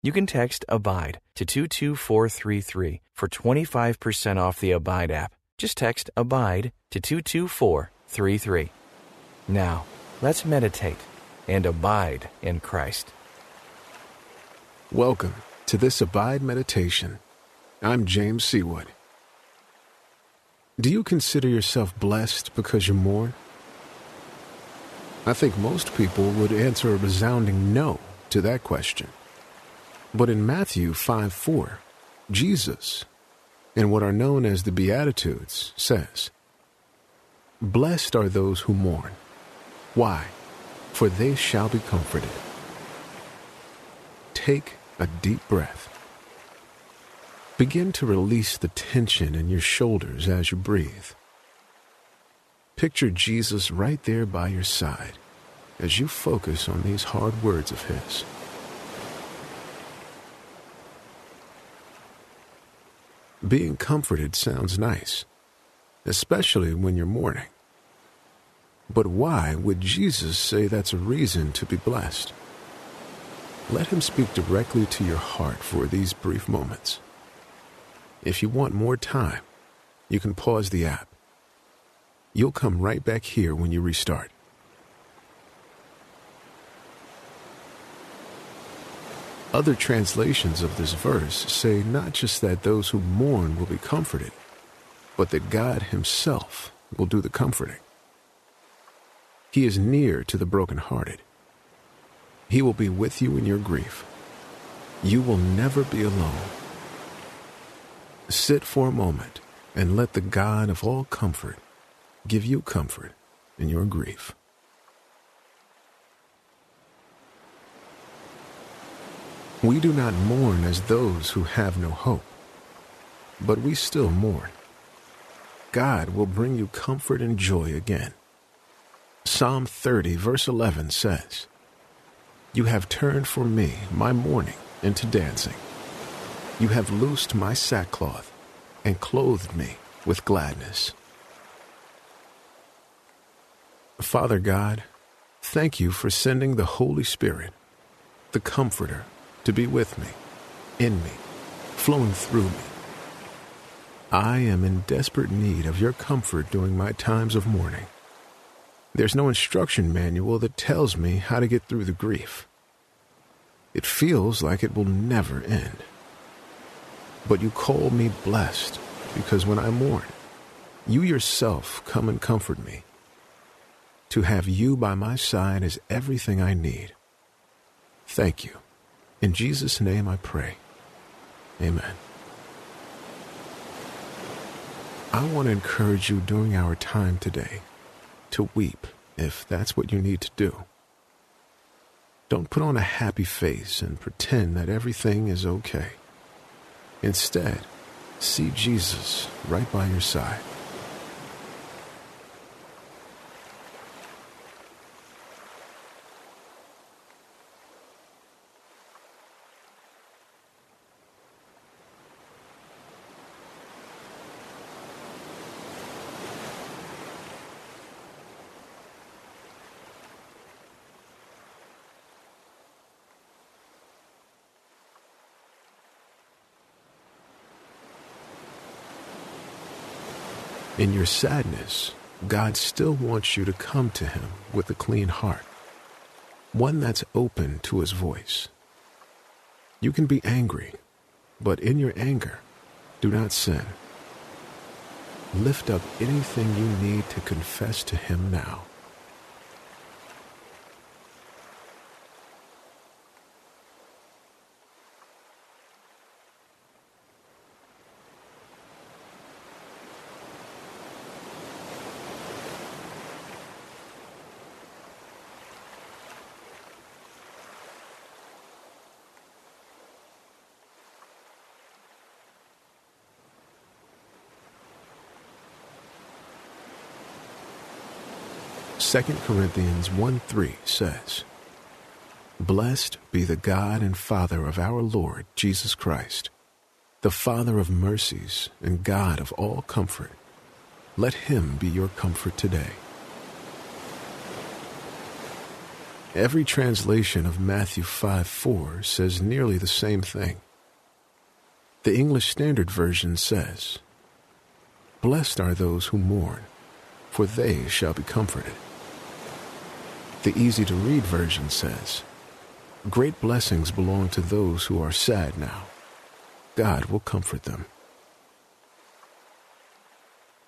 You can text ABIDE to 22433 for 25% off the Abide app. Just text ABIDE to 22433. Now, let's meditate and abide in Christ. Welcome to this Abide Meditation. I'm James Seawood. Do you consider yourself blessed because you mourn? I think most people would answer a resounding no to that question. But in Matthew 5 4, Jesus, in what are known as the Beatitudes, says, Blessed are those who mourn. Why? For they shall be comforted. Take a deep breath. Begin to release the tension in your shoulders as you breathe. Picture Jesus right there by your side as you focus on these hard words of His. Being comforted sounds nice, especially when you're mourning. But why would Jesus say that's a reason to be blessed? Let him speak directly to your heart for these brief moments. If you want more time, you can pause the app. You'll come right back here when you restart. Other translations of this verse say not just that those who mourn will be comforted, but that God Himself will do the comforting. He is near to the brokenhearted. He will be with you in your grief. You will never be alone. Sit for a moment and let the God of all comfort give you comfort in your grief. We do not mourn as those who have no hope, but we still mourn. God will bring you comfort and joy again. Psalm 30, verse 11 says, You have turned for me my mourning into dancing. You have loosed my sackcloth and clothed me with gladness. Father God, thank you for sending the Holy Spirit, the Comforter to be with me, in me, flowing through me. I am in desperate need of your comfort during my times of mourning. There's no instruction manual that tells me how to get through the grief. It feels like it will never end. But you call me blessed because when I mourn, you yourself come and comfort me. To have you by my side is everything I need. Thank you. In Jesus' name I pray. Amen. I want to encourage you during our time today to weep if that's what you need to do. Don't put on a happy face and pretend that everything is okay. Instead, see Jesus right by your side. In your sadness, God still wants you to come to Him with a clean heart, one that's open to His voice. You can be angry, but in your anger, do not sin. Lift up anything you need to confess to Him now. 2 Corinthians 1 3 says, Blessed be the God and Father of our Lord Jesus Christ, the Father of mercies and God of all comfort. Let him be your comfort today. Every translation of Matthew 5 4 says nearly the same thing. The English Standard Version says, Blessed are those who mourn, for they shall be comforted. The easy to read version says, Great blessings belong to those who are sad now. God will comfort them.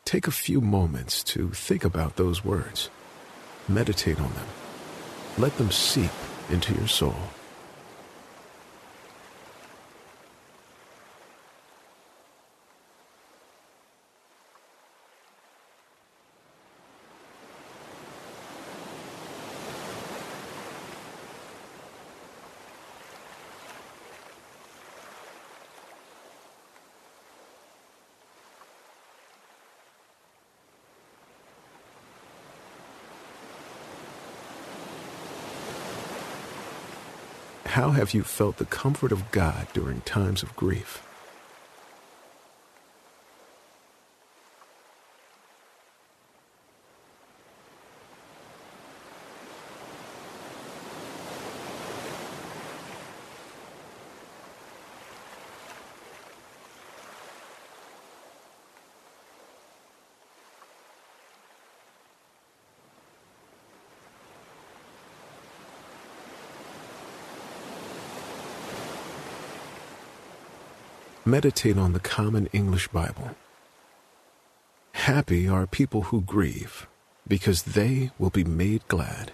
Take a few moments to think about those words. Meditate on them. Let them seep into your soul. How have you felt the comfort of God during times of grief? Meditate on the Common English Bible. Happy are people who grieve, because they will be made glad.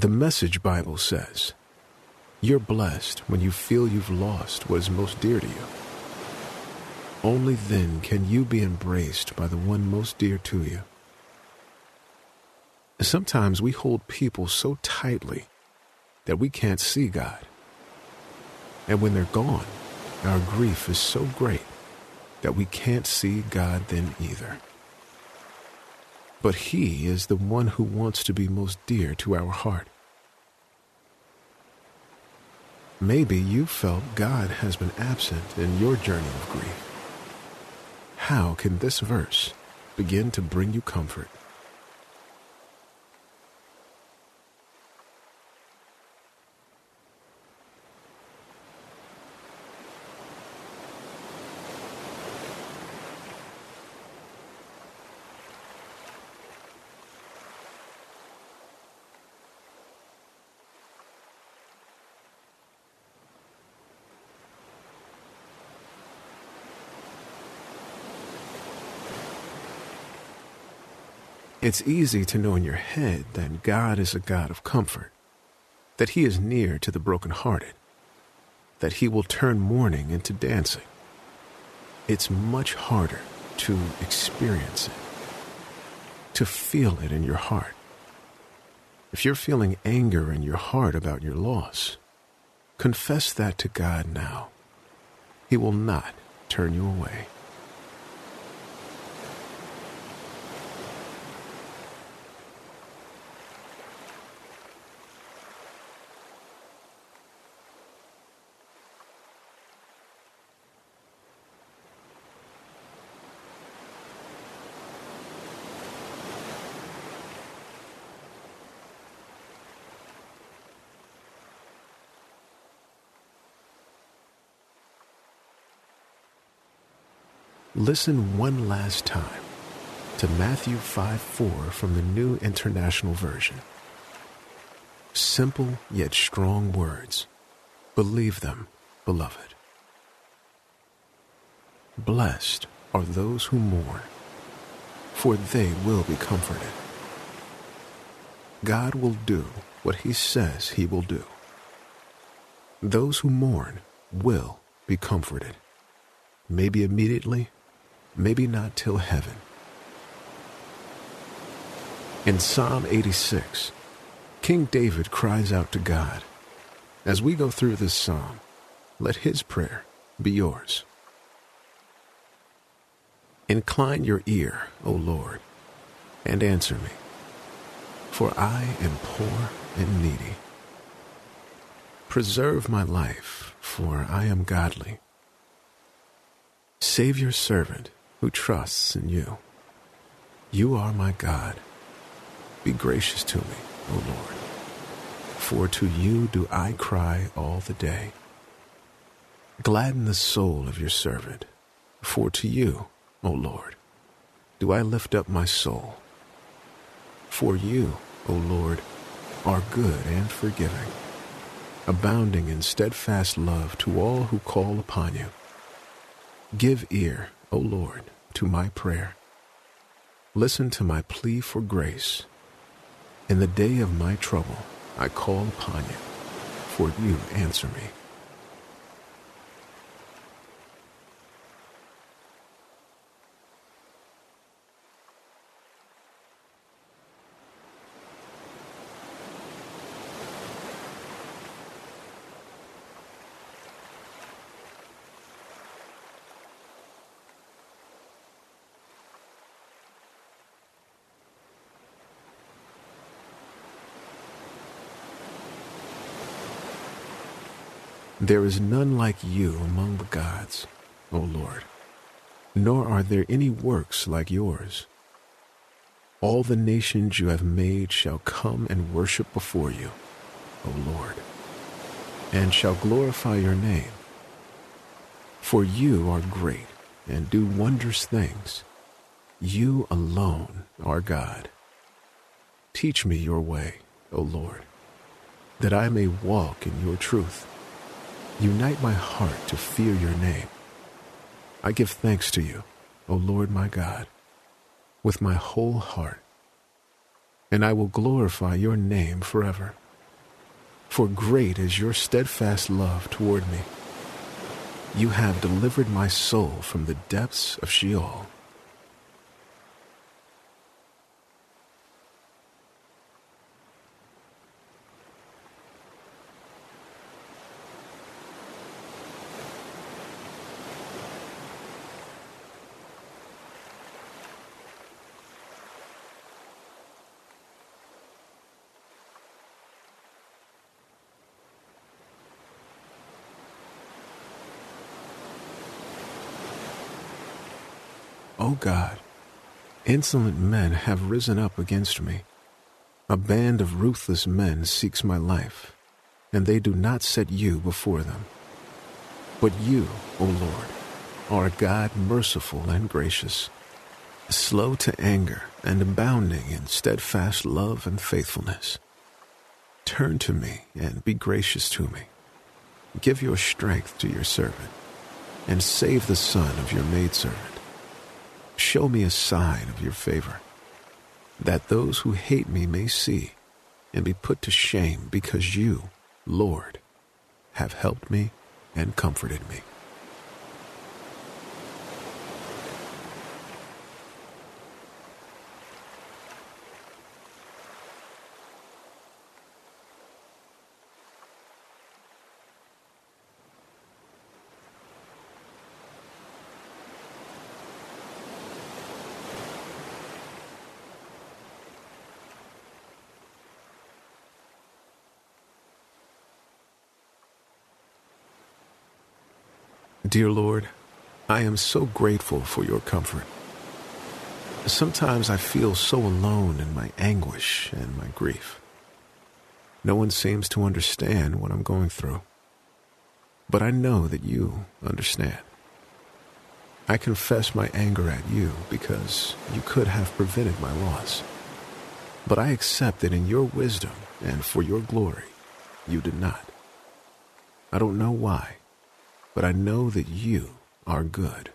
The Message Bible says, You're blessed when you feel you've lost what is most dear to you. Only then can you be embraced by the one most dear to you. Sometimes we hold people so tightly that we can't see God. And when they're gone, our grief is so great that we can't see God then either. But He is the one who wants to be most dear to our heart. Maybe you felt God has been absent in your journey of grief. How can this verse begin to bring you comfort? It's easy to know in your head that God is a God of comfort, that He is near to the brokenhearted, that He will turn mourning into dancing. It's much harder to experience it, to feel it in your heart. If you're feeling anger in your heart about your loss, confess that to God now. He will not turn you away. Listen one last time to Matthew 5 4 from the New International Version. Simple yet strong words. Believe them, beloved. Blessed are those who mourn, for they will be comforted. God will do what he says he will do. Those who mourn will be comforted. Maybe immediately, maybe not till heaven. In Psalm 86, King David cries out to God. As we go through this psalm, let his prayer be yours. Incline your ear, O Lord, and answer me, for I am poor and needy. Preserve my life, for I am godly. Save your servant who trusts in you. You are my God. Be gracious to me, O Lord, for to you do I cry all the day. Gladden the soul of your servant, for to you, O Lord, do I lift up my soul. For you, O Lord, are good and forgiving, abounding in steadfast love to all who call upon you. Give ear, O Lord, to my prayer. Listen to my plea for grace. In the day of my trouble, I call upon you, for you answer me. There is none like you among the gods, O Lord, nor are there any works like yours. All the nations you have made shall come and worship before you, O Lord, and shall glorify your name. For you are great and do wondrous things. You alone are God. Teach me your way, O Lord, that I may walk in your truth. Unite my heart to fear your name. I give thanks to you, O Lord my God, with my whole heart, and I will glorify your name forever. For great is your steadfast love toward me. You have delivered my soul from the depths of Sheol. O God, insolent men have risen up against me. A band of ruthless men seeks my life, and they do not set you before them. But you, O Lord, are a God merciful and gracious, slow to anger and abounding in steadfast love and faithfulness. Turn to me and be gracious to me. Give your strength to your servant, and save the son of your maidservant. Show me a sign of your favor, that those who hate me may see and be put to shame because you, Lord, have helped me and comforted me. Dear Lord, I am so grateful for your comfort. Sometimes I feel so alone in my anguish and my grief. No one seems to understand what I'm going through. But I know that you understand. I confess my anger at you because you could have prevented my loss. But I accept that in your wisdom and for your glory, you did not. I don't know why, but I know that you are good,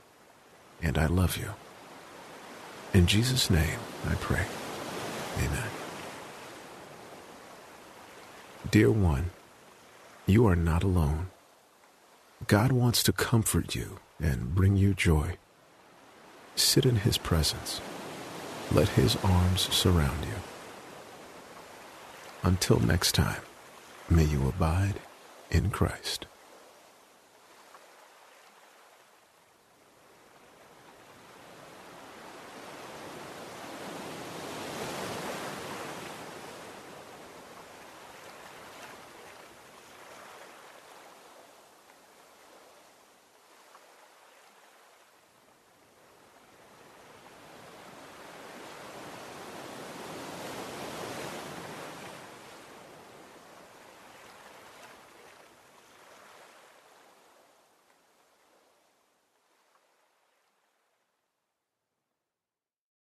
and I love you. In Jesus' name, I pray. Amen. Dear one, you are not alone. God wants to comfort you and bring you joy. Sit in His presence. Let His arms surround you. Until next time, may you abide in Christ.